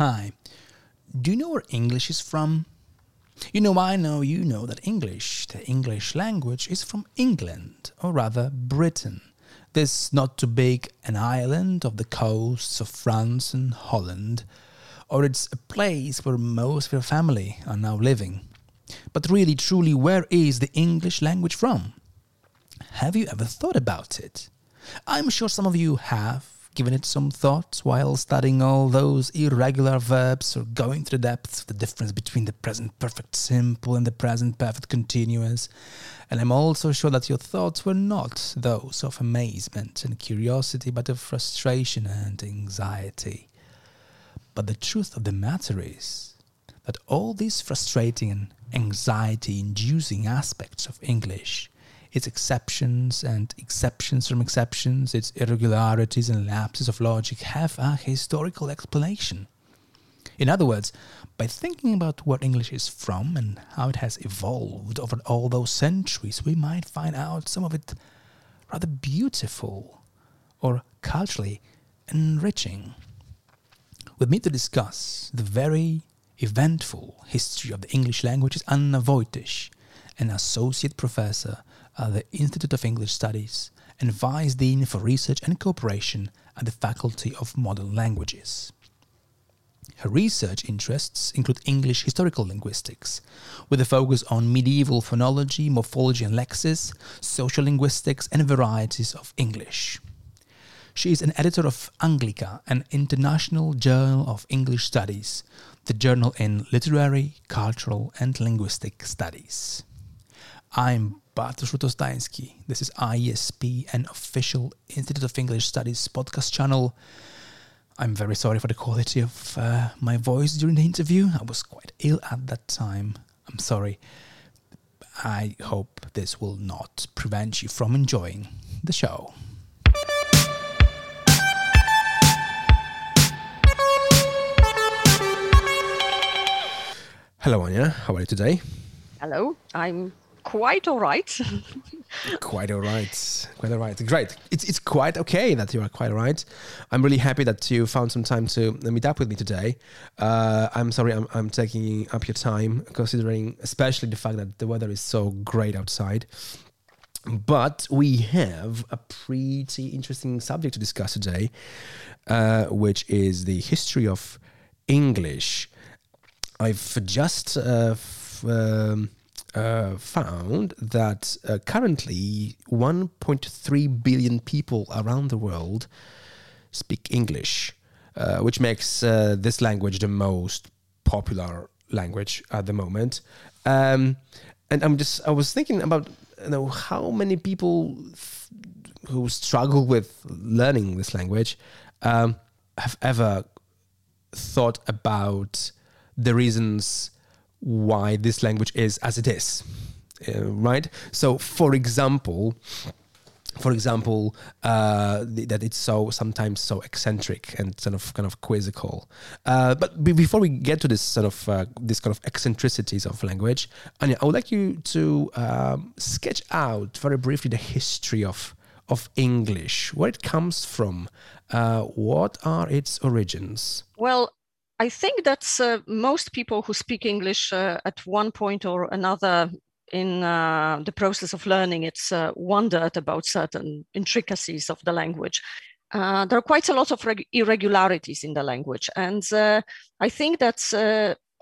Hi. Do you know where English is from? You know, I know you know that English, the English language, is from England, or rather Britain. This not too big an island of the coasts of France and Holland, or it's a place where most of your family are now living. But really, truly, where is the English language from? Have you ever thought about it? I'm sure some of you have given it some thought while studying all those irregular verbs or going to the depths of the difference between the present perfect simple and the present perfect continuous. And I'm also sure that your thoughts were not those of amazement and curiosity, but of frustration and anxiety. But the truth of the matter is that all these frustrating and anxiety inducing aspects of English its exceptions and exceptions from exceptions, its irregularities and lapses of logic have a historical explanation. In other words, by thinking about where English is from and how it has evolved over all those centuries, we might find out some of it rather beautiful or culturally enriching. With me to discuss the very eventful history of the English language is Anna Wojtyś, an associate professor at the Institute of English Studies and Vice Dean for Research and Cooperation at the Faculty of Modern Languages. Her research interests include English historical linguistics, with a focus on medieval phonology, morphology and lexis, sociolinguistics, and varieties of English. She is an editor of Anglica, an international journal of English studies, the journal in literary, cultural, and linguistic studies. I'm Bartosz Lutostański. This is IESP, an official Institute of English Studies podcast channel. I'm very sorry for the quality of uh, my voice during the interview. I was quite ill at that time. I'm sorry. I hope this will not prevent you from enjoying the show. Hello, Anya. How are you today? Hello. I'm quite all right. quite all right. Quite all right. Great. It's, it's quite okay that you are quite all right. I'm really happy that you found some time to meet up with me today. Uh, I'm sorry I'm, I'm taking up your time, considering especially the fact that the weather is so great outside. But we have a pretty interesting subject to discuss today, uh, which is the history of English. I've just uh, f- um, uh, found that uh, currently 1.3 billion people around the world speak English, uh, which makes uh, this language the most popular language at the moment. Um, and I'm just I was thinking about you know how many people who struggle with learning this language um, have ever thought about the reasons why this language is as it is, uh, right? So, for example, for example, uh, that it's so sometimes so eccentric and sort of kind of quizzical. Uh, but b- before we get to this sort of uh, this kind of eccentricities of language, Anya, I would like you to um, sketch out very briefly the history of of English, where it comes from, uh, what are its origins. Well, I think that uh, most people who speak English uh, at one point or another in uh, the process of learning, it's uh, wondered about certain intricacies of the language. Uh, there are quite a lot of irregularities in the language, and uh, I think that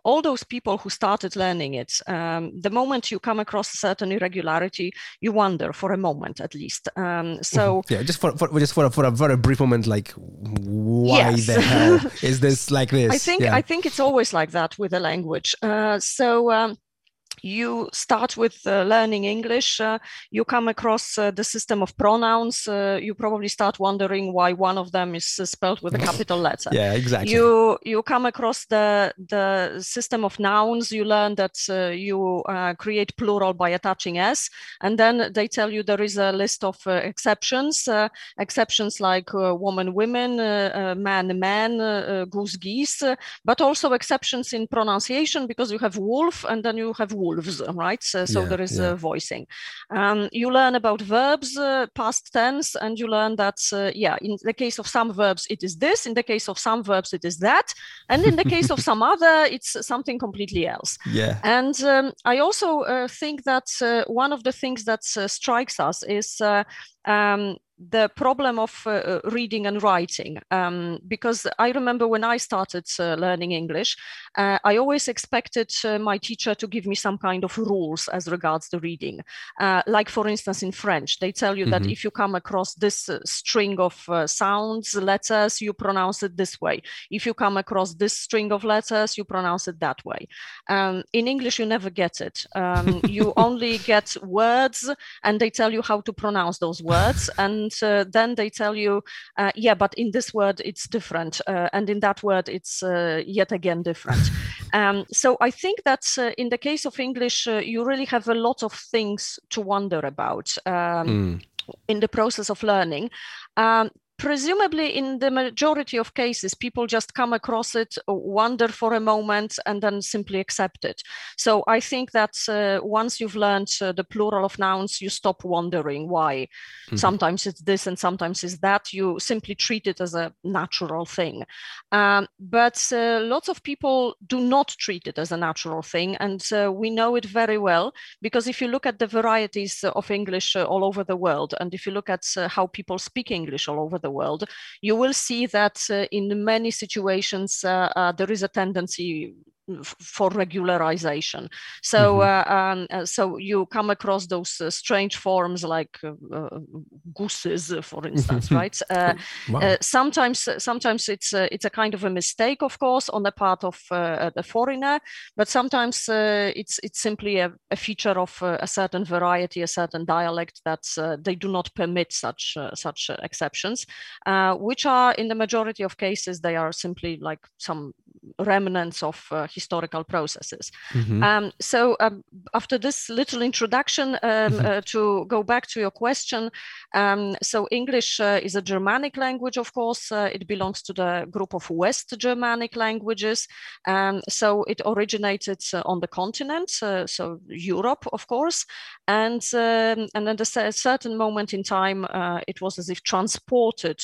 all those people who started learning it, um, the moment you come across a certain irregularity, you wonder for a moment at least. Um, so yeah, just for, for just for a, for a very brief moment, like why yes. the hell is this like this? I think yeah. I think it's always like that with a language. Uh, so. Um, you start with uh, learning English, uh, you come across uh, the system of pronouns. Uh, you probably start wondering why one of them is uh, spelled with a capital letter. yeah, exactly. You you come across the the system of nouns. You learn that uh, you create plural by attaching s, and then they tell you there is a list of exceptions. exceptions like woman, women, man, man, goose, geese, but also exceptions in pronunciation because you have wolf and then you have wolf wolves, right? So, so Yeah, there is yeah. uh, voicing. Um, you learn about verbs, uh, past tense, and you learn that, uh, yeah, in the case of some verbs, it is this. In the case of some verbs, it is that. And in the case of some other, it's something completely else. Yeah. And um, I also uh, think that uh, one of the things that uh, strikes us is uh, um, the problem of uh, uh, reading and writing. Um, because I remember when I started uh, learning English, uh, I always expected uh, my teacher to give me some kind of rules as regards the reading. Uh, like, for instance, in French, they tell you that Mhm. if you come across this string of uh, sounds, letters, you pronounce it this way. If you come across this string of letters, you pronounce it that way. Um, in English, you never get it. Um, you only get words, and they tell you how to pronounce those words. And uh, then they tell you, uh, yeah, but in this word, it's different. Uh, and in that word, it's uh, yet again different. Um, so I think that uh, in the case of English, uh, you really have a lot of things to wonder about. Um, Mm. in the process of learning. Um, presumably, in the majority of cases, people just come across it, uh, wonder for a moment, and then simply accept it. So I think that uh, once you've learned uh, the plural of nouns, you stop wondering why. Mhm. Sometimes it's this and sometimes it's that. You simply treat it as a natural thing. Um, but uh, lots of people do not treat it as a natural thing. And uh, we know it very well because if you look at the varieties of English uh, all over the world, and if you look at uh, how people speak English all over the world, you will see that uh, in many situations uh, uh, there is a tendency for regularization. So, uh, um, uh, so you come across those uh, strange forms like uh, uh, gooses, uh, for instance, right? Uh, Wow. uh, sometimes, sometimes it's a, it's a kind of a mistake, of course, on the part of uh, the foreigner, but sometimes uh, it's it's simply a, a feature of uh, a certain variety, a certain dialect that uh, they do not permit such uh, such exceptions, uh, which are in the majority of cases they are simply like some remnants of uh, historical processes. Mhm. Um, so um, after this little introduction, um, uh, to go back to your question, um, so English uh, is a Germanic language, of course. Uh, it belongs to the group of West Germanic languages. Um, so it originated uh, on the continent, uh, so Europe, of course, and um, and at a certain moment in time, uh, it was as if transported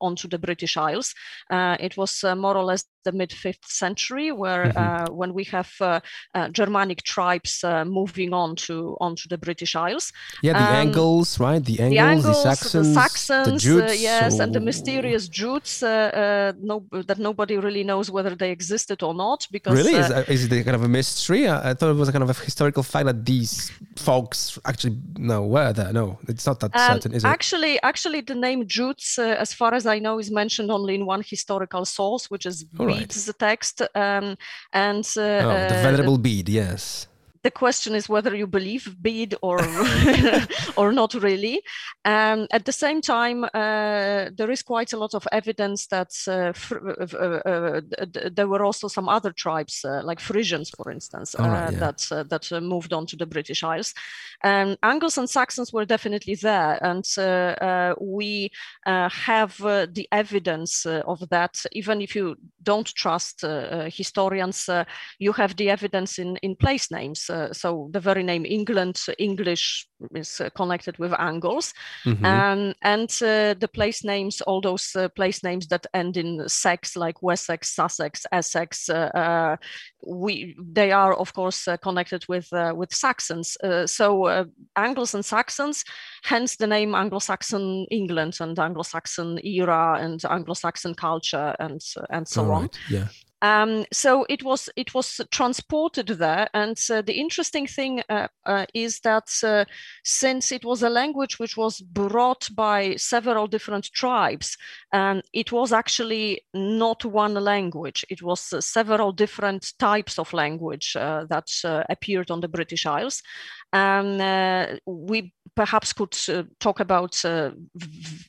onto the British Isles. It was more or less the mid fifth century, where Mhm. uh, when we have uh, uh, Germanic tribes uh, moving on to onto the British Isles. yeah, the um, Angles, right? The Angles, the Angles, the Saxons, the Saxons, uh, Jutes. yes, and the mysterious Jutes uh, uh, no, that nobody really knows whether they existed or not. Because Really? uh, Is, that- is it a kind of a mystery? I, I thought it was a kind of a historical fact that these folks actually no were there. No, it's not that Um, certain, is it? Actually, actually, the name Jutes, uh, as far as I know, is mentioned only in one historical source, which is All right. Text. Um, and uh, oh, the uh, venerable Bede. Yes. The question is whether you believe Bede or or not really. Um, at the same time, uh, there is quite a lot of evidence that uh, uh, uh, uh, there were also some other tribes, uh, like Frisians, for instance, right, uh, yeah. that uh, that moved on to the British Isles. Um, Angles and Saxons were definitely there, and we uh, have uh, the evidence of that. Even if you don't trust historians, uh, you have the evidence in in place names. Uh, so the very name England, English is uh, connected with Angles, Mhm. um, and uh, the place names, all those uh, place names that end in sex, like Wessex, Sussex, Essex, uh, uh, we they are of course uh, connected with uh, with Saxons. Uh, so uh, Angles and Saxons, hence the name Anglo-Saxon England and Anglo-Saxon era and Anglo-Saxon culture and and so All on. right. Yeah. Um, so it was it was transported there, and uh, the interesting thing uh, uh, is that uh, since it was a language which was brought by several different tribes, and it was actually not one language. It was uh, several different types of language uh, that uh, appeared on the British Isles. And uh, we perhaps could uh, talk about uh,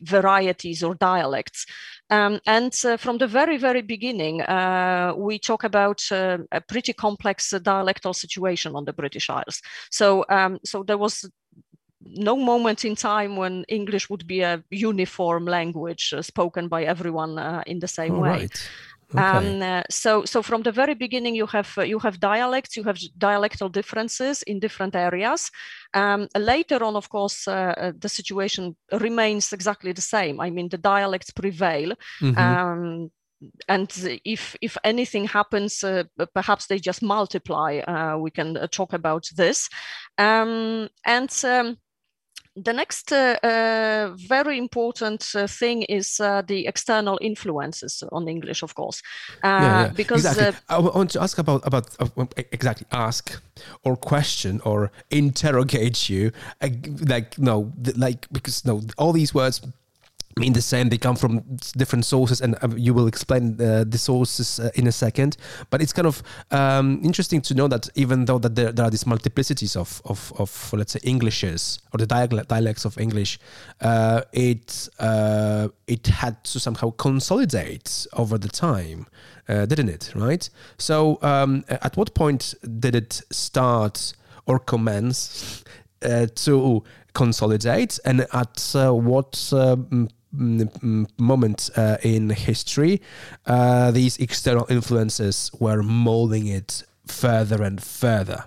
varieties or dialects. Um, and uh, from the very, very beginning, uh, we talk about uh, a pretty complex uh, dialectal situation on the British Isles. So, um, so there was no moment in time when English would be a uniform language spoken by everyone in the same All way. right. Um, uh, so, so from the very beginning, you have uh, you have dialects, you have dialectal differences in different areas. Um, later on, of course, uh, uh the situation remains exactly the same. I mean, the dialects prevail. Mm-hmm. Um, and if if anything happens, uh, perhaps they just multiply. Uh, we can talk about this, um, and um, the next uh, uh, very important uh, thing is uh, the external influences on English, of course, uh, yeah, yeah. because exactly. Uh, I want to ask about about exactly ask or question or interrogate you, like no, like because no, all these words mean the same. They come from different sources, and um, you will explain uh, the sources uh, in a second. But it's kind of um, interesting to know that even though that there, there, are these multiplicities of, of, of let's say Englishes or the dialects of English, uh, it uh, it had to somehow consolidate over the time, uh, didn't it? Right. So um, at what point did it start or commence uh, to consolidate, and at what moment uh, in history, uh, these external influences were molding it further and further.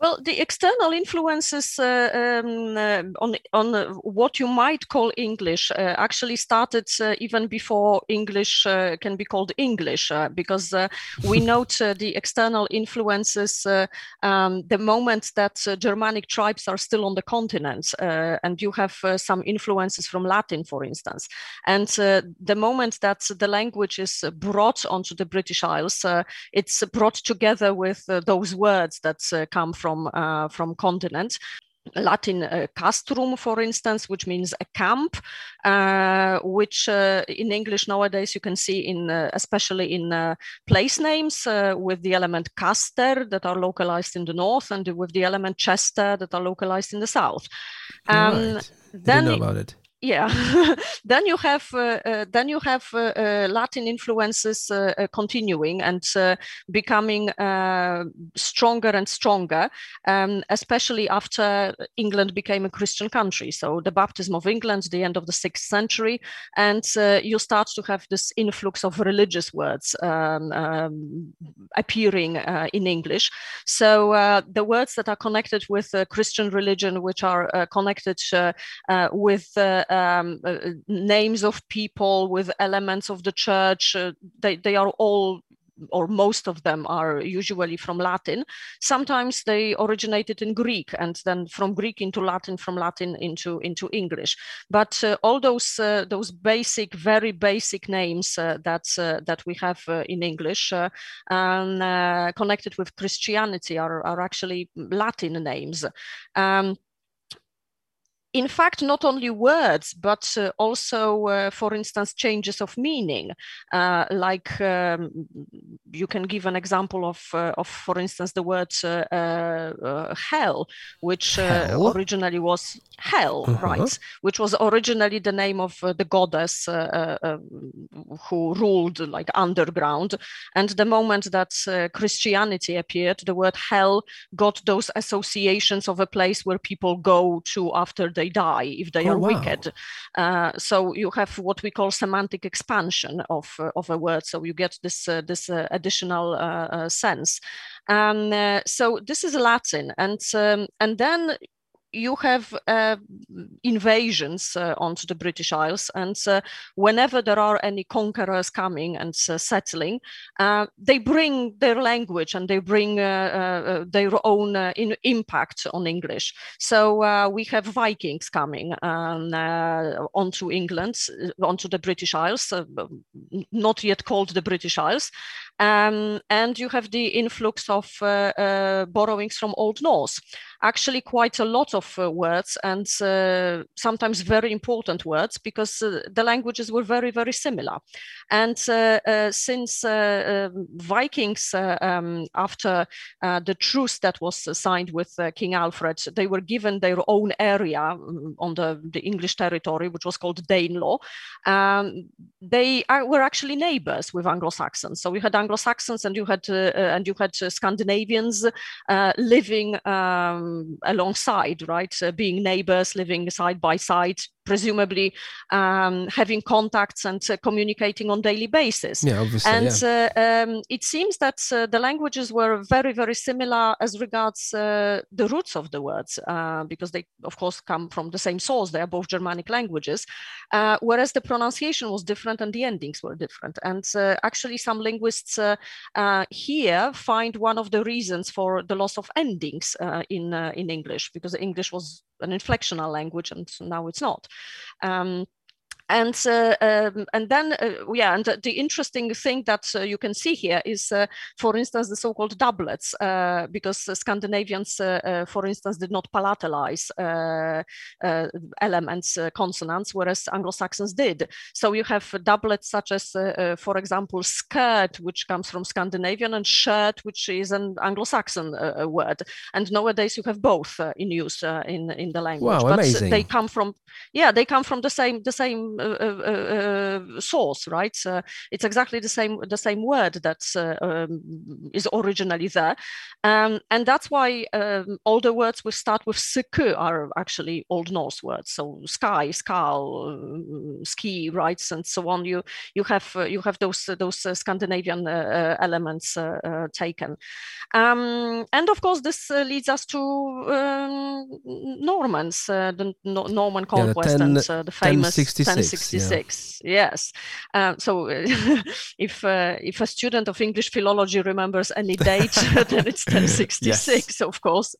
Well, the external influences uh, um, uh, on on uh, what you might call English uh, actually started uh, even before English can be called English, because we note the external influences um, the moment that Germanic tribes are still on the continent, and you have some influences from Latin, for instance, and the moment that the language is brought onto the British Isles, it's brought together with those words that come from from uh, from continents. Latin uh, castrum, for instance, which means a camp, uh, which uh, in English nowadays you can see in, uh, especially in uh, place names uh, with the element caster that are localized in the north and with the element chester that are localized in the south. Um, right. Then, know about it yeah. Then you have uh, uh, then you have uh, uh latin influences uh, uh, continuing and becoming stronger and stronger um, especially after england became a christian country. So the baptism of england the end of the 6th century and you start to have this influx of religious words um, um, appearing in english. So the words that are connected with christian religion which are connected with um, uh, names of people with elements of the church. Uh, they, they are all or most of them are usually from Latin. Sometimes they originated in Greek and then from Greek into Latin, from Latin into, into English. But uh, all those, uh, those basic, very basic names uh, that, uh, that we have uh, in English and, connected with Christianity are, are actually Latin names. Um, in fact, not only words, but uh, also, uh, for instance, changes of meaning. Uh, like um, you can give an example of, uh, of for instance, the word uh, uh, hell, which hell? originally was hell, -huh. right? Which was originally the name of the goddess who ruled like underground. And the moment that Christianity appeared, the word hell got those associations of a place where people go to after they die if they oh, are wow. wicked. Uh, so you have what we call semantic expansion of uh, of a word. So you get this uh, this uh, additional sense. And so this is Latin, and um, and then you have uh, invasions uh, onto the British Isles, and uh, whenever there are any conquerors coming and uh, settling, uh, they bring their language and they bring uh, their own in impact on English. So we have Vikings coming um, onto England, onto the British Isles, not yet called the British Isles, um, and you have the influx of borrowings from Old Norse actually quite a lot of uh, words and uh, sometimes very important words because uh, the languages were very, very similar. And since um, Vikings, um, after the truce that was signed with King Alfred, they were given their own area um, on the, the English territory, which was called Danelaw. Um, they were actually neighbors with Anglo-Saxons. So you had Anglo-Saxons and you had uh, and you had Scandinavians uh, living um, Um, alongside, right? Being neighbors, living side by side, presumably um, having contacts and uh, communicating on daily basis. Yeah, obviously. And yeah. uh, um, it seems that uh, the languages were very, very similar as regards uh, the roots of the words, uh, because they, of course, come from the same source. They are both Germanic languages, uh, whereas the pronunciation was different and the endings were different. And actually, some linguists here find one of the reasons for the loss of endings in in English, because English was an inflectional language, and now it's not. Um, and uh, um, and then uh, yeah and the interesting thing that uh, you can see here is uh, for instance the so-called doublets uh, because scandinavians uh, for instance did not palatalize elements consonants whereas anglo-saxons did. So you have doublets such as for example skirt which comes from scandinavian and shirt which is an anglo-saxon word. And nowadays you have both in use in in the language. Wow, but amazing. they come from yeah they come from the same the same source, right? it's exactly the same the same word that um, is originally there, um, and that's why um, all the words we start with sk are actually Old Norse words. So sky, skal, ski, right, and so on. You you have uh, you have those uh, those uh, Scandinavian elements taken, um, and of course this leads us to um, Normans, the no Norman conquest yeah, the 10, and the famous 1066. 1066. Yeah. Yes. Um, so if uh, if a student of English philology remembers any date, then it's 1066, yes. of course,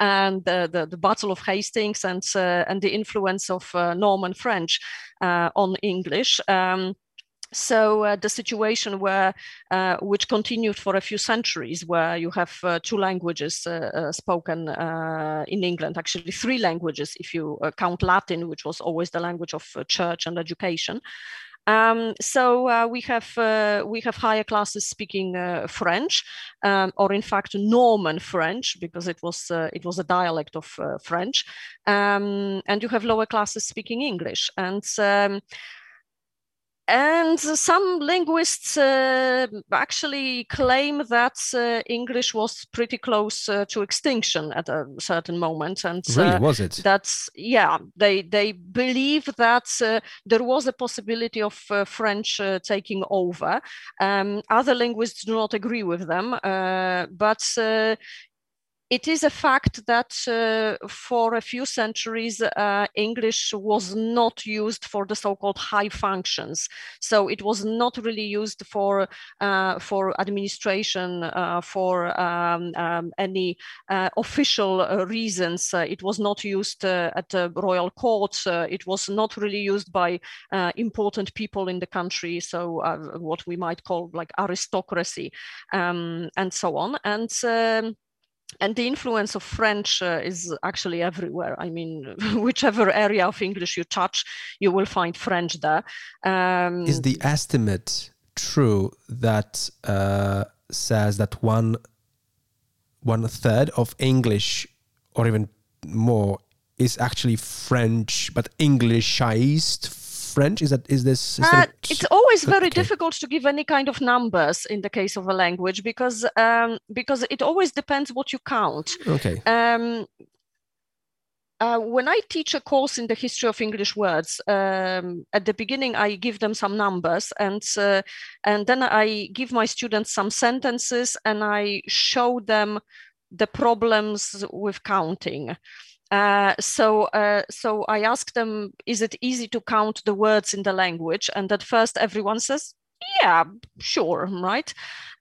and uh, the the Battle of Hastings and uh, and the influence of uh, Norman French uh, on English. Um, so uh, the situation where uh, which continued for a few centuries where you have uh, two languages uh, uh, spoken uh, in england actually three languages if you count latin which was always the language of church and education um, so we have we have higher classes speaking French, um, or in fact Norman French, because it was it was a dialect of French, um, and you have lower classes speaking English. And um, and some linguists uh, actually claim that uh, English was pretty close uh, to extinction at a certain moment. And really, uh, was it? That's yeah. They they believe that uh, there was a possibility of uh, French taking over. Um, other linguists do not agree with them, but it is a fact that uh, for a few centuries, uh, English was not used for the so-called high functions. So it was not really used for uh, for administration, uh, for um, um, any uh, official uh, reasons. it was not used at the royal court. it was not really used by important people in the country. So what we might call like aristocracy um, and so on. And um, and the influence of French uh, is actually everywhere. I mean, whichever area of English you touch, you will find French there. Um, is the estimate true that uh, says that one one third of English, or even more, is actually French, but Englishized French? Is that is this? Is uh, it's always very okay. difficult to give any kind of numbers in the case of a language because um, because it always depends what you count. Okay. Um, uh, when I teach a course in the history of English words, um, at the beginning I give them some numbers, and uh, and then I give my students some sentences, and I show them the problems with counting. Uh, so, uh, so I asked them, is it easy to count the words in the language? And at first, everyone says, yeah, sure, right?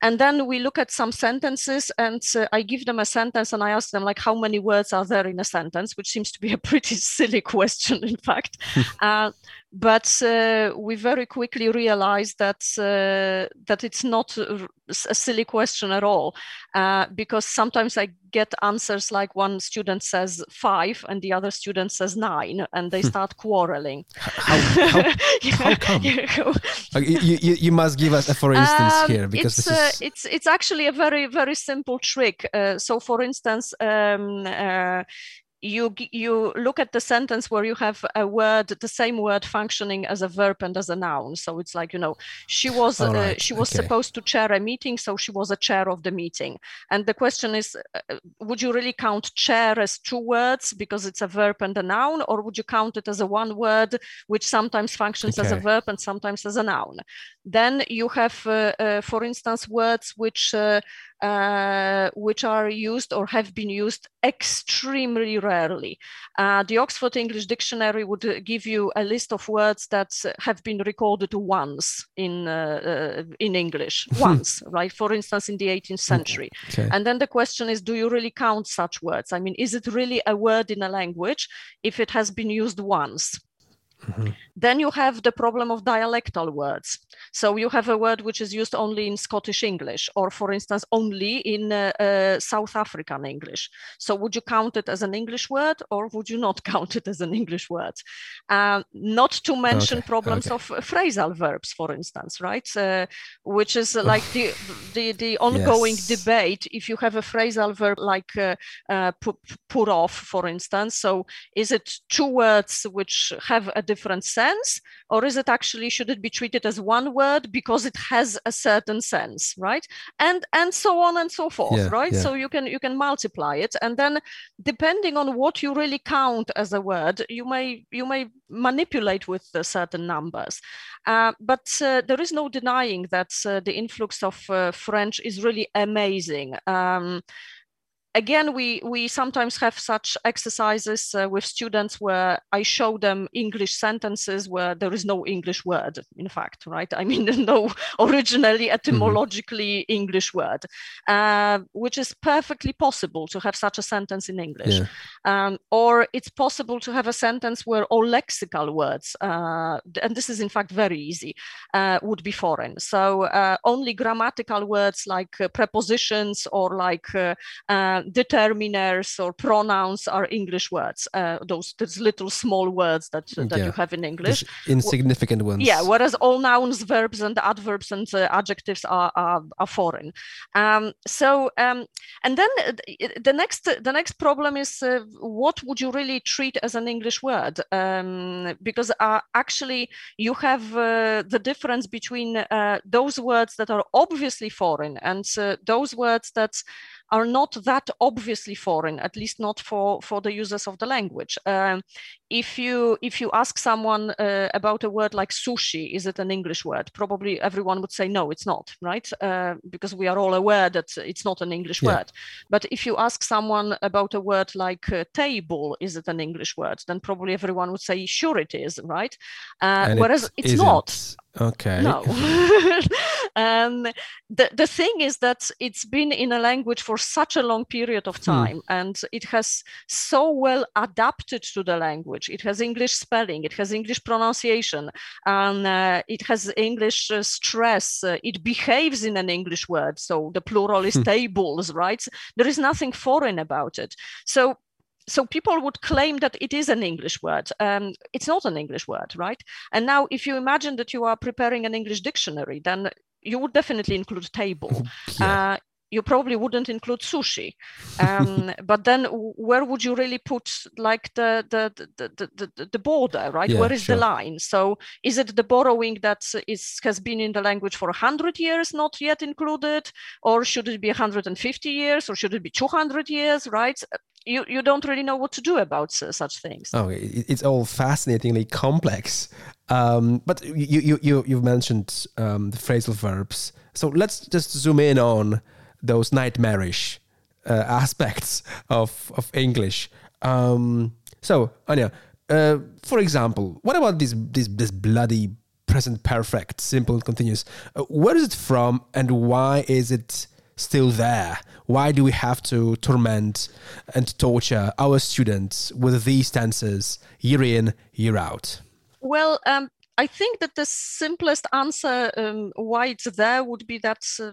And then we look at some sentences, and uh, I give them a sentence, and I ask them like, how many words are there in a sentence? Which seems to be a pretty silly question, in fact. but uh, we very quickly realized that uh, that it's not a silly question at all uh, because sometimes I get answers like one student says five and the other student says nine and they hmm. start quarreling. How, how, how come? you, you, you, must give us a for instance um, here because it's, this uh, is... it's it's actually a very very simple trick. Uh, so for instance. Um, uh, you you look at the sentence where you have a word the same word functioning as a verb and as a noun so it's like you know she was uh, right. uh, she was okay. supposed to chair a meeting so she was a chair of the meeting and the question is uh, would you really count chair as two words because it's a verb and a noun or would you count it as a one word which sometimes functions okay. as a verb and sometimes as a noun then you have uh, uh for instance words which uh, uh, which are used or have been used extremely rarely. Uh, the Oxford English Dictionary would give you a list of words that have been recorded once in in English, once, right? For instance, in the 18th century. Okay. And then the question is, do you really count such words? I mean, is it really a word in a language if it has been used once? Mm-hmm. Then you have the problem of dialectal words. So you have a word which is used only in Scottish English, or for instance, only in uh, uh, South African English. So would you count it as an English word, or would you not count it as an English word? Uh, not to mention okay. problems okay. of phrasal verbs, for instance, right? Uh, which is like the, the, the ongoing yes. debate. If you have a phrasal verb like uh, uh, put, put off, for instance, so is it two words which have a different sense or is it actually should it be treated as one word because it has a certain sense right? And and so on and so forth yeah, right? yeah. so you can you can multiply it and then depending on what you really count as a word you may you may manipulate with certain numbers. Uh, but uh, there is no denying that uh, the influx of uh, french is really amazing. Um, again, we, we sometimes have such exercises uh, with students where I show them English sentences where there is no English word, in fact, right? I mean, no originally mm-hmm. etymologically mm-hmm. English word, uh, which is perfectly possible to have such a sentence in English. Yeah. Um, or it's possible to have a sentence where all lexical words, uh, and this is in fact very easy, uh, would be foreign. So uh, only grammatical words like uh, prepositions or like determiners or pronouns are English words. Uh, those those little small words that that yeah. you have in English. insignificant ones. Yeah. Whereas all nouns, verbs, and adverbs and uh, adjectives are, are, are foreign. Um, so um, and then the next the next problem is uh, what would you really treat as an English word? Um, because uh, actually you have uh, the difference between uh, those words that are obviously foreign and those words that are not that obviously foreign, at least not for, for the users of the language. Um, if you if you ask someone uh, about a word like sushi, is it an English word? Probably everyone would say no, it's not, right? Uh, because we are all aware that it's not an English yeah. word. But if you ask someone about a word like uh, table, is it an English word? Then probably everyone would say sure it is, right? Uh, whereas it it's isn't. not. Okay. No. um, the, the thing is that it's been in a language for such a long period of hmm. time hmm. and it has so well adapted to the language. It has English spelling, it has English pronunciation, and uh, it has English uh, stress. Uh, it behaves in an English word. So the plural is hmm. tables, right? There is nothing foreign about it. So so people would claim that it is an English word. Um, it's not an English word, right? And now, if you imagine that you are preparing an English dictionary, then you would definitely include a table. Yeah. Uh, you probably wouldn't include sushi. Um, but then where would you really put like the the the, the, the border right? Yeah, where is sure. the line? So is it the borrowing that is has been in the language for 100 years not yet included? Or should it be 150 years? Or should it be 200 years right? You, you don't really know what to do about such things. Oh it's all fascinatingly complex. Um, but you, you you you've mentioned um, the phrasal verbs. So let's just zoom in on those nightmarish uh, aspects of of English. Um, so Anya, uh, for example, what about this this this bloody present perfect, simple and continuous? Uh, where is it from, and why is it still there? Why do we have to torment and torture our students with these tenses year in year out? Well, um, I think that the simplest answer um, why it's there would be that uh,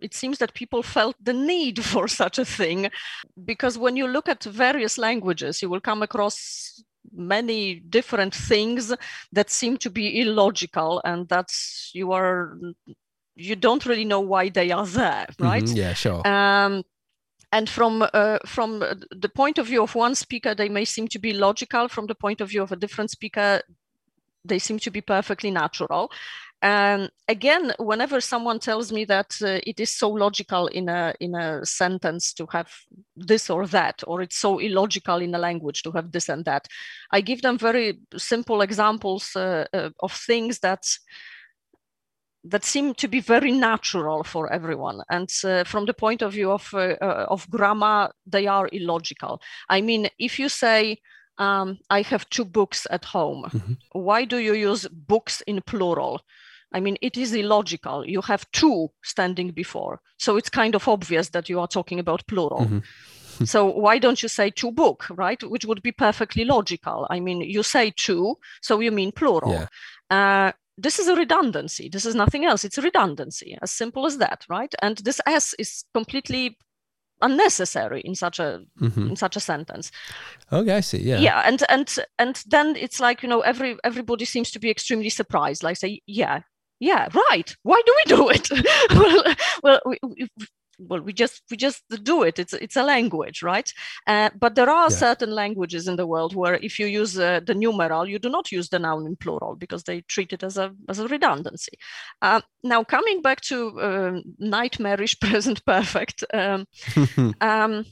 it seems that people felt the need for such a thing. Because when you look at various languages, you will come across many different things that seem to be illogical and that's you are you don't really know why they are there right mm-hmm, yeah sure um, and from uh, from the point of view of one speaker, they may seem to be logical. From the point of view of a different speaker, they seem to be perfectly natural. And again, whenever someone tells me that uh, it is so logical in a in a sentence to have this or that, or it's so illogical in a language to have this and that, I give them very simple examples uh, uh, of things that that seem to be very natural for everyone. And uh, from the point of view of, uh, uh, of grammar, they are illogical. I mean, if you say, um, I have two books at home, mm-hmm. why do you use books in plural? I mean, it is illogical. You have two standing before. So it's kind of obvious that you are talking about plural. Mm-hmm. so why don't you say two book, right? Which would be perfectly logical. I mean, you say two, so you mean plural. Yeah. Uh, this is a redundancy. This is nothing else. It's a redundancy, as simple as that, right? And this S is completely unnecessary in such a mm-hmm. in such a sentence. Okay, I see. Yeah. Yeah, and and and then it's like you know every everybody seems to be extremely surprised. Like say, yeah, yeah, right. Why do we do it? well, well we, we, well we just we just do it it's it's a language right uh, but there are yeah. certain languages in the world where if you use uh, the numeral you do not use the noun in plural because they treat it as a as a redundancy uh, now coming back to um, nightmarish present perfect um, um,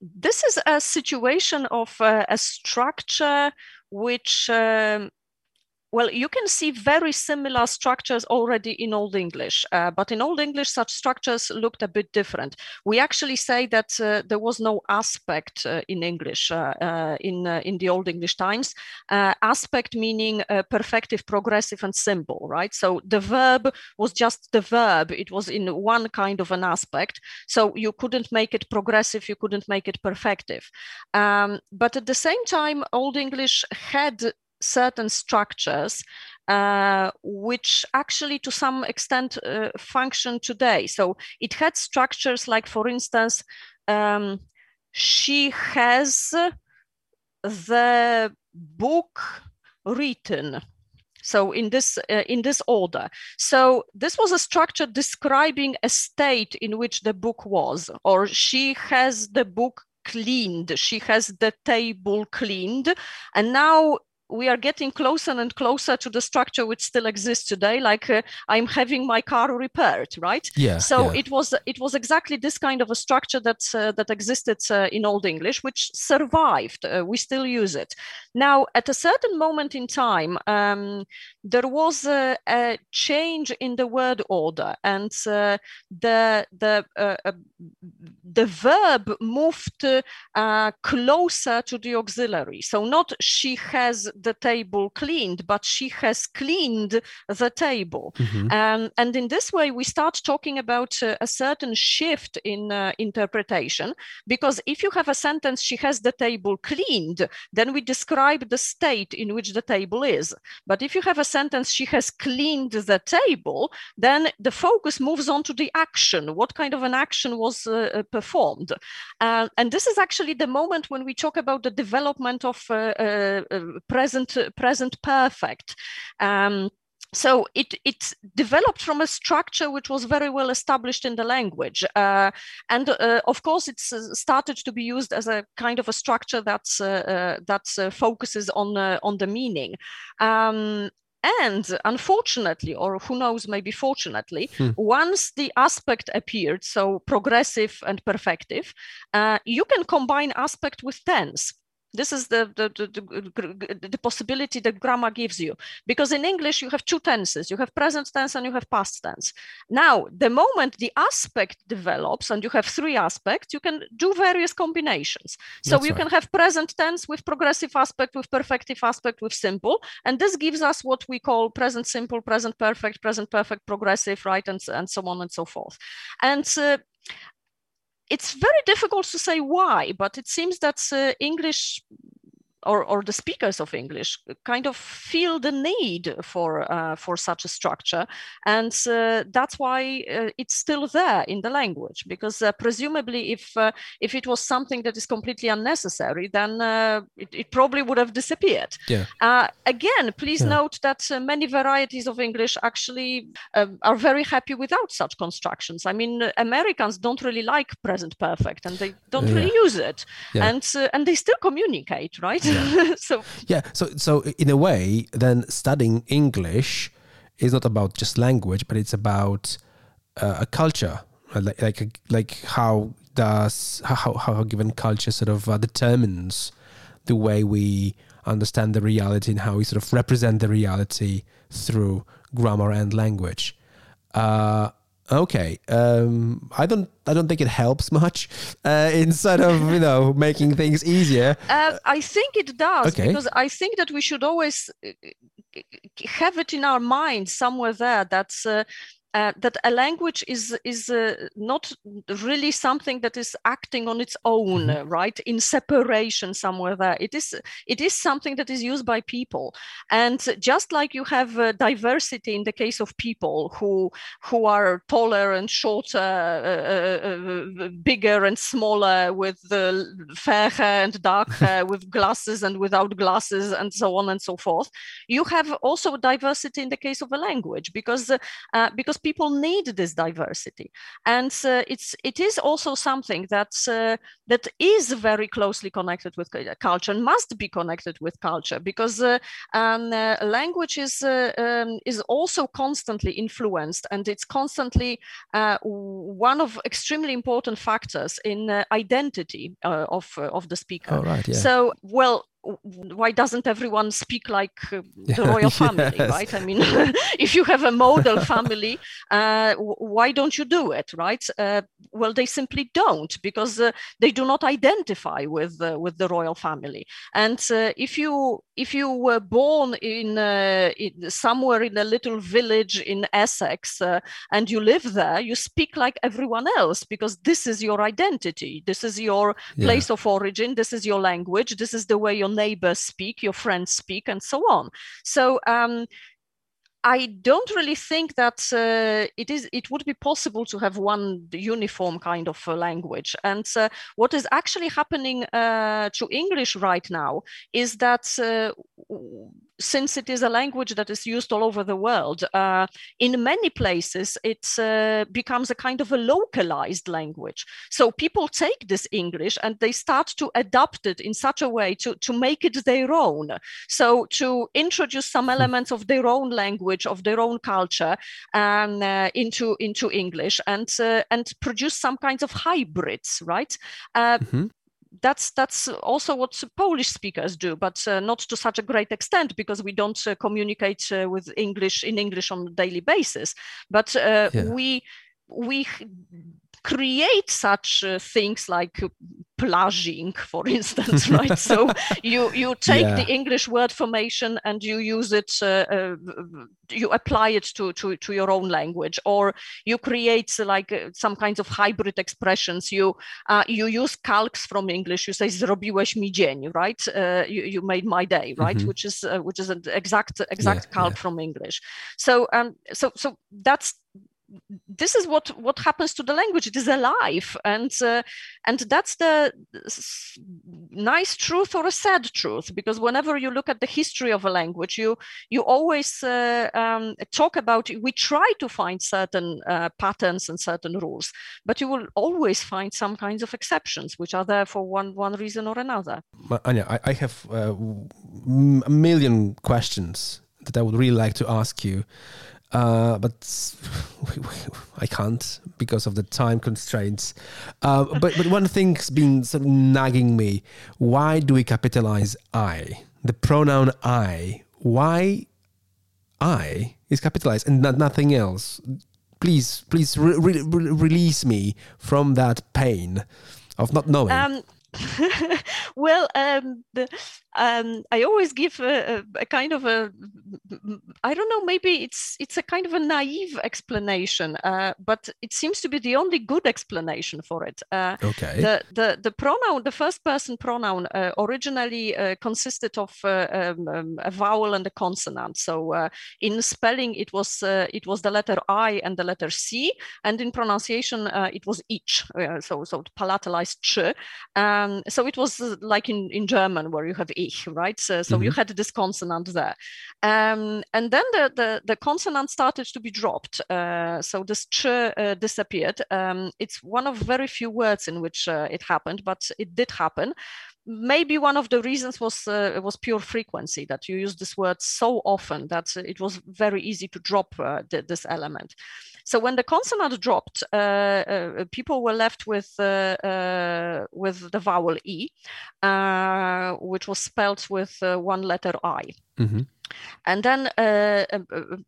this is a situation of uh, a structure which um, well, you can see very similar structures already in Old English, uh, but in Old English, such structures looked a bit different. We actually say that uh, there was no aspect uh, in English uh, uh, in uh, in the Old English times. aspect meaning perfective, progressive, and simple, right? So the verb was just the verb; it was in one kind of an aspect. So you couldn't make it progressive, you couldn't make it perfective. Um, but at the same time, Old English had certain structures uh, which actually to some extent uh, function today. So it had structures like, for instance, um, she has the book written so in this uh, in this order so this was a structure describing a state in which the book was or she has the book cleaned she has the table cleaned and now we are getting closer and closer to the structure which still exists today like uh, i'm having my car repaired right? Yeah so yeah. it was it was exactly this kind of a structure that uh, that existed uh, in old english which survived uh, we still use it. Now at a certain moment in time um, there was a, a, change in the word order and uh, the the uh, the verb moved closer to the auxiliary. So not she has the table cleaned, but she has cleaned the table. Mm-hmm. Um, and in this way, we start talking about uh, a certain shift in uh, interpretation, because if you have a sentence, she has the table cleaned, then we describe the state in which the table is. But if you have a sentence, she has cleaned the table, then the focus moves on to the action. What kind of an action was uh, uh performed? Uh, and this is actually the moment when we talk about the development of uh, present present perfect. Um, so it it developed from a structure which was very well established in the language uh, and uh, of course it's uh, started to be used as a kind of a structure that's uh, uh, that uh, focuses on on the meaning um, and unfortunately or who knows maybe fortunately hmm. once the aspect appeared so progressive and perfective you can combine aspect with tense this is the, the, the, the, possibility that grammar gives you. Because in English, you have two tenses. You have present tense and you have past tense. Now, the moment the aspect develops and you have three aspects, you can do various combinations. So That's you right. can have present tense with progressive aspect, with perfective aspect, with simple. And this gives us what we call present simple, present perfect, present perfect, progressive, right? And, and so on and so forth. And uh, it's very difficult to say why, but it seems that uh, English or, or the speakers of English kind of feel the need for uh, for such a structure, and uh, that's why uh, it's still there in the language. Because uh, presumably, if uh, if it was something that is completely unnecessary, then uh, it, it, probably would have disappeared. Yeah. again, please yeah. note that many varieties of English actually um, are very happy without such constructions. I mean, Americans don't really like present perfect, and they don't yeah. really use it, yeah. and and they still communicate, right? Yeah. so yeah, so so in a way, then studying English is not about just language, but it's about uh, a culture, uh, like like like how does how how a given culture sort of uh, determines the way we understand the reality and how we sort of represent the reality through grammar and language. Uh, Okay, um, I don't. I don't think it helps much. Uh, instead of you know making things easier, uh, I think it does okay. because I think that we should always uh, have it in our mind somewhere there. That's uh, uh, that a language is is uh, not really something that is acting on its own mm-hmm. right? In separation somewhere there. It is it is something that is used by people. And just like you have uh, diversity in the case of people who who are taller and shorter uh, uh, bigger and smaller with fair hair and dark hair with glasses and without glasses and so on and so forth you have also diversity in the case of a language because because people need this diversity, and uh, it's it is also something that uh, that is very closely connected with culture and must be connected with culture because uh, uh, language is uh, um, is also constantly influenced, and it's constantly uh, one of extremely important factors in identity of of the speaker. Oh, right, yeah. So well why doesn't everyone speak like uh, the royal family yes. right? I mean if you have a model family uh, why don't you do it right? Uh, well they simply don't because uh, they do not identify with uh, with the royal family. And uh, if you if you were born in, in, somewhere in a little village in essex and you live there you speak like everyone else because this is your identity. This is your yeah. place of origin. This is your language. This is the way your neighbors speak, your friends speak, and so on. So um, I don't really think that uh, it is. It would be possible to have one uniform kind of uh, language. And uh, what is actually happening uh, to English right now is that uh, since it is a language that is used all over the world, uh, in many places it uh, becomes a kind of a localized language. So people take this English and they start to adapt it in such a way to, to make it their own. So to introduce some hmm. elements of their own language, of their own culture um, uh, into, into English and, uh, and produce some kinds of hybrids, right? Uh, mm-hmm that's that's also what Polish speakers do, but uh, not to such a great extent because we don't uh, communicate uh, with English in English on a daily basis. But uh, yeah. we we create such uh, things like plażing, for instance, right? so you you take yeah. the English word formation and you use it, uh, uh, you apply it to, to to your own language, or you create like uh, some kinds of hybrid expressions. You uh, you use calques from English. You say "zrobiłeś mi dzień," right? Uh, you you made my day, right? Mm-hmm. Which is which is an exact exact yeah, calque yeah. from English. So um so so that's this is what what happens to the language. It is alive. And uh, and that's the nice truth or a sad truth? Because whenever you look at the history of a language you you always uh, um, talk about we try to find certain uh, patterns and certain rules but you will always find some kinds of exceptions which are there for one one reason or another. Anya i, I have uh, a million questions that i would really like to ask you uh, but I can't because of the time constraints. Uh, but but one thing's been sort of nagging me: why do we capitalize I? The pronoun I. Why I is capitalized and not, nothing else? Please, please re- re- release me from that pain of not knowing. Um, well, um, the, um, I always give a, a, kind of a, I don't know, maybe it's it's a kind of a naive explanation, uh, but it seems to be the only good explanation for it. Uh, okay. The, the the pronoun, the first person pronoun, uh, originally uh, consisted of uh, um, um, a vowel and a consonant. So uh, in spelling, it was it was the letter I and the letter C, and in pronunciation, it was each. so so palatalized ch. Um, so it was like in in German where you have ich, right? So, so mm-hmm. you had this consonant there. Um, and then the, the, the, consonant started to be dropped. Uh, so this ch uh, disappeared. Um, it's one of very few words in which uh, it happened, but it did happen maybe one of the reasons was uh, was pure frequency that you use this word so often that it was very easy to drop uh, th- this element so when the consonant dropped uh, uh people were left with uh, uh, with the vowel e which was spelled with one letter i mm-hmm. And then uh, uh,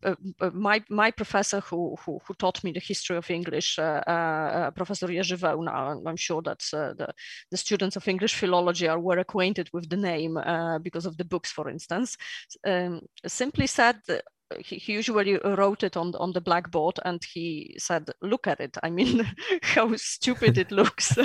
uh, uh, my my professor who, who, who taught me the history of English, uh, uh, Professor Jerzy Wełna, I'm sure that the the students of English philology are well acquainted with the name because of the books, for instance, um, simply said he, he usually wrote it on on the blackboard and he said look at it. I mean how stupid it looks.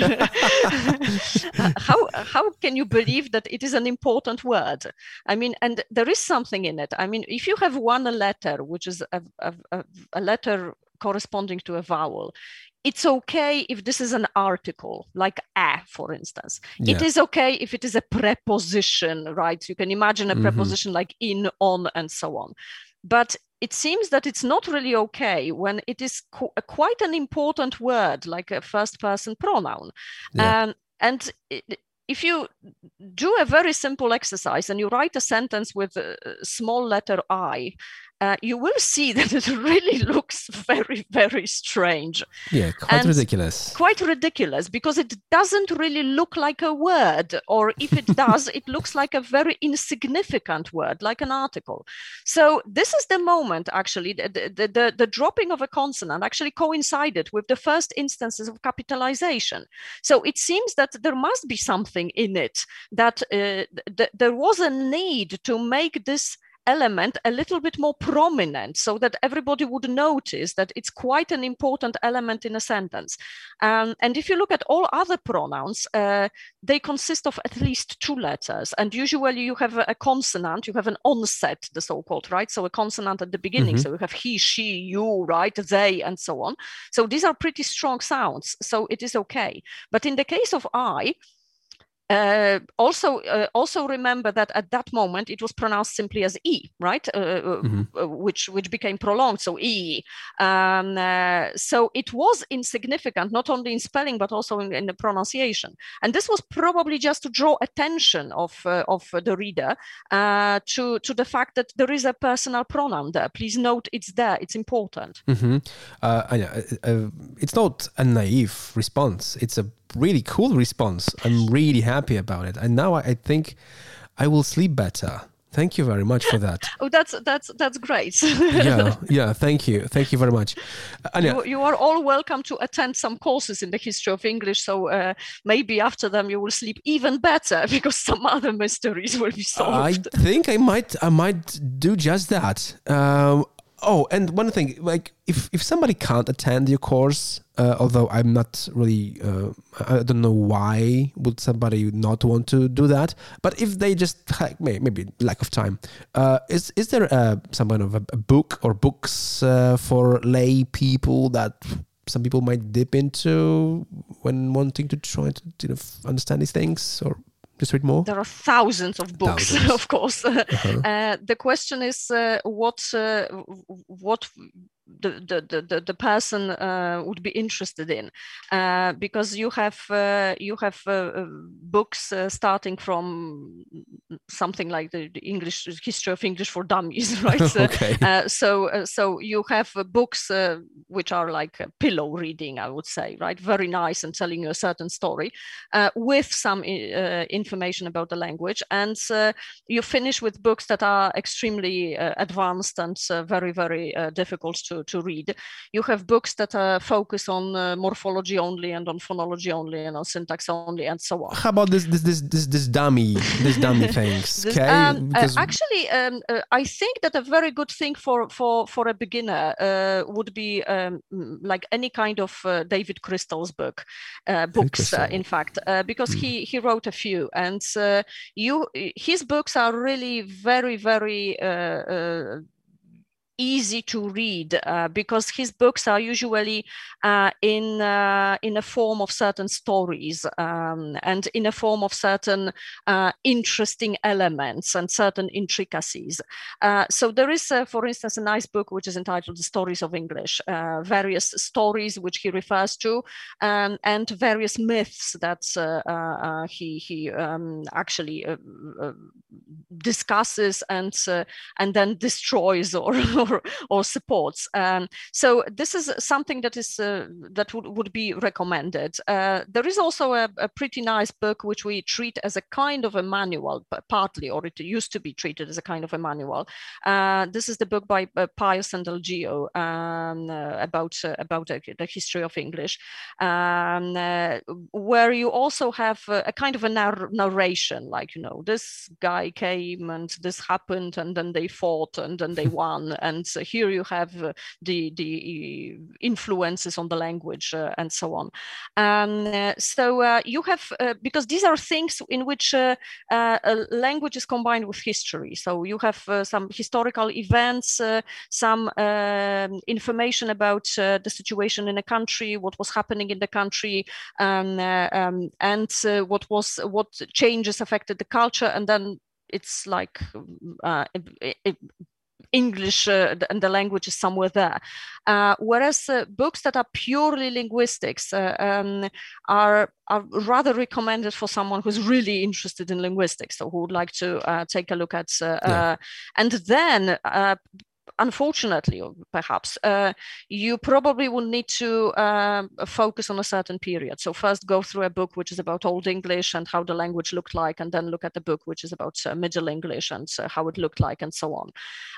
How how can you believe that it is an important word? I mean and there is something in it. I mean if you have one letter which is a, a, a letter corresponding to a vowel it's okay if this is an article like a for instance. Yeah. it is okay if it is a preposition right? You can imagine a mm-hmm. preposition like in on and so on but it seems that it's not really okay when it is qu- quite an important word like a first person pronoun yeah. um, and it, if you do a very simple exercise and you write a sentence with a small letter i uh, you will see that it really looks very, very strange. Yeah, quite and ridiculous. Quite ridiculous because it doesn't really look like a word, or if it does, it looks like a very insignificant word, like an article. So this is the moment, actually, the, the, the, the dropping of a consonant actually coincided with the first instances of capitalization. So it seems that there must be something in it that uh, th- there was a need to make this element a little bit more prominent so that everybody would notice that it's quite an important element in a sentence. Um, and if you look at all other pronouns, uh, they consist of at least two letters. And usually you have a, consonant, you have an onset, the so called, right? So a consonant at the beginning. Mm-hmm. So you have he, she, you, right? They, and so on. So these are pretty strong sounds. So it is okay. But in the case of I, uh, also, uh, also remember that at that moment it was pronounced simply as e, right? Uh, uh mm-hmm. Uh, which which became prolonged, so e. Um, so it was insignificant, not only in spelling but also in, in, the pronunciation. And this was probably just to draw attention of of the reader to to the fact that there is a personal pronoun there. Please note it's there. It's important. Mm-hmm. it's not a naive response. It's a really cool response. I'm really happy about it. And now I, I think I will sleep better. Thank you very much for that. oh, that's that's that's great. yeah, yeah. Thank you, thank you very much. Anya, you, you, are all welcome to attend some courses in the history of English. So uh, maybe after them you will sleep even better because some other mysteries will be solved. I think I might I might do just that. Um, oh, and one thing, like if if somebody can't attend your course, uh, although I'm not really, uh, I don't know why would somebody not want to do that. But if they just like maybe lack of time, uh, is is there uh, some kind of a, a book or books uh, for lay people that some people might dip into when wanting to try to you know, understand these things or just read more? There are thousands of books, thousands. of course. Uh-huh. Uh, the question is uh, what uh, what the, the, the, the person uh, would be interested in uh, because you have uh, you have uh, uh, books uh, starting from something like the, the, English history of English for dummies right? Okay. so so you have books which are like pillow reading I would say right? Very nice and telling you a certain story with some information about the language. And you finish with books that are extremely advanced and very very difficult to to, to read. You have books that uh, focus on uh, morphology only and on phonology only and on syntax only and so on. How about this this this this, this dummy this dummy things? This- Okay, um, uh, Because- actually, um, uh, I think that a very good thing for for for a beginner uh, would be um, mm, like any kind of uh, David Crystal's book, uh, books. Uh, in fact, uh, because he he wrote a few, and uh, you his books are really very very. Uh, uh, easy to read uh, because his books are usually uh, in uh, in a form of certain stories um, and in a form of certain uh, interesting elements and certain intricacies. Uh, so there is, uh, for instance, a nice book which is entitled "The Stories of English," various stories which he refers to, um, and various myths that he he um, actually discusses and and then destroys or or, or supports. Um, so this is something that is uh, that would, would be recommended. Uh, there is also a, a pretty nice book which we treat as a kind of a manual, partly, or it used to be treated as a kind of a manual. Uh, this is the book by uh, Pyles and Algeo um, uh, about uh, about the history of English, um, uh, where you also have uh, a kind of a narr- narration, like you know, this guy came and this happened, and then they fought, and then they won, and so here you have uh, the the influences on the language uh, and so on. Um, uh, so uh, you have uh, because these are things in which uh, uh, uh, language is combined with history. So you have uh, some historical events, uh, some um, information about uh, the situation in a country, what was happening in the country, um, uh, um, and uh, what was what changes affected the culture, and then it's like uh, it- it- English uh, and the language is somewhere there. Uh, whereas uh, books that are purely linguistics uh, um, are, are rather recommended for someone who's really interested in linguistics, or who would like to uh, take a look at. Uh, Yeah. uh, and then uh, unfortunately or perhaps uh, you probably will need to um, focus on a certain period. So first go through a book which is about old english and how the language looked like and then look at the book which is about uh, middle english and uh, how it looked like and so on.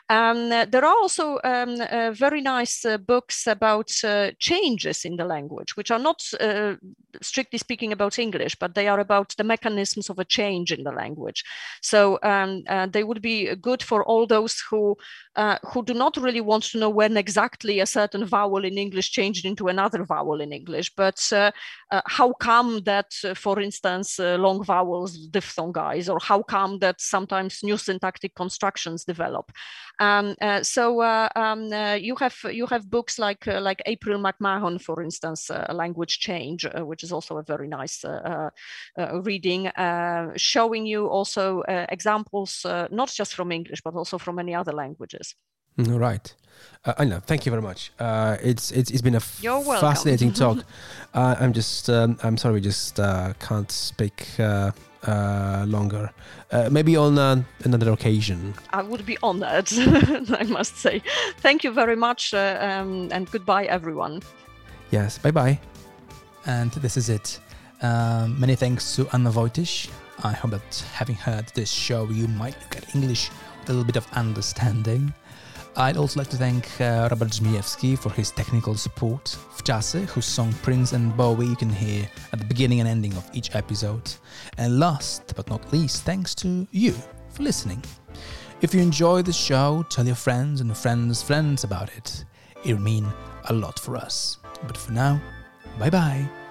Um, uh, there are also um, uh, very nice uh, books about uh, changes in the language which are not uh, strictly speaking about english but they are about the mechanisms of a change in the language. So um, uh, they would be good for all those who uh, who do not really want to know when exactly a certain vowel in English changed into another vowel in English, but uh, uh, how come that, uh, for instance, uh, long vowels diphthongize, or how come that sometimes new syntactic constructions develop? Um, uh, so um, you have you have books like like April McMahon, for instance, Language Change, which is also a very nice reading, showing you also examples not just from English but also from many other languages. Mm, All right. Uh, I. Thank you very much. Uh, it's, it's it's been a You're fascinating talk. uh, I'm just um, I'm sorry, we just uh, can't speak uh, uh, longer. Uh, maybe on uh, another occasion. I would be honored, I must say. Thank you very much, uh, um, and goodbye, everyone. Yes. Bye bye. And this is it. Um, many thanks to Anna Wojtyś. I hope that having heard this show, you might look at English with a little bit of understanding. I'd also like to thank uh, Robert Zmijewski for his technical support, Wczasy, whose song Prince and Bowie you can hear at the beginning and ending of each episode. And last but not least, thanks to you for listening. If you enjoy the show, tell your friends and friends' friends about it. It would mean a lot for us. But for now, bye bye.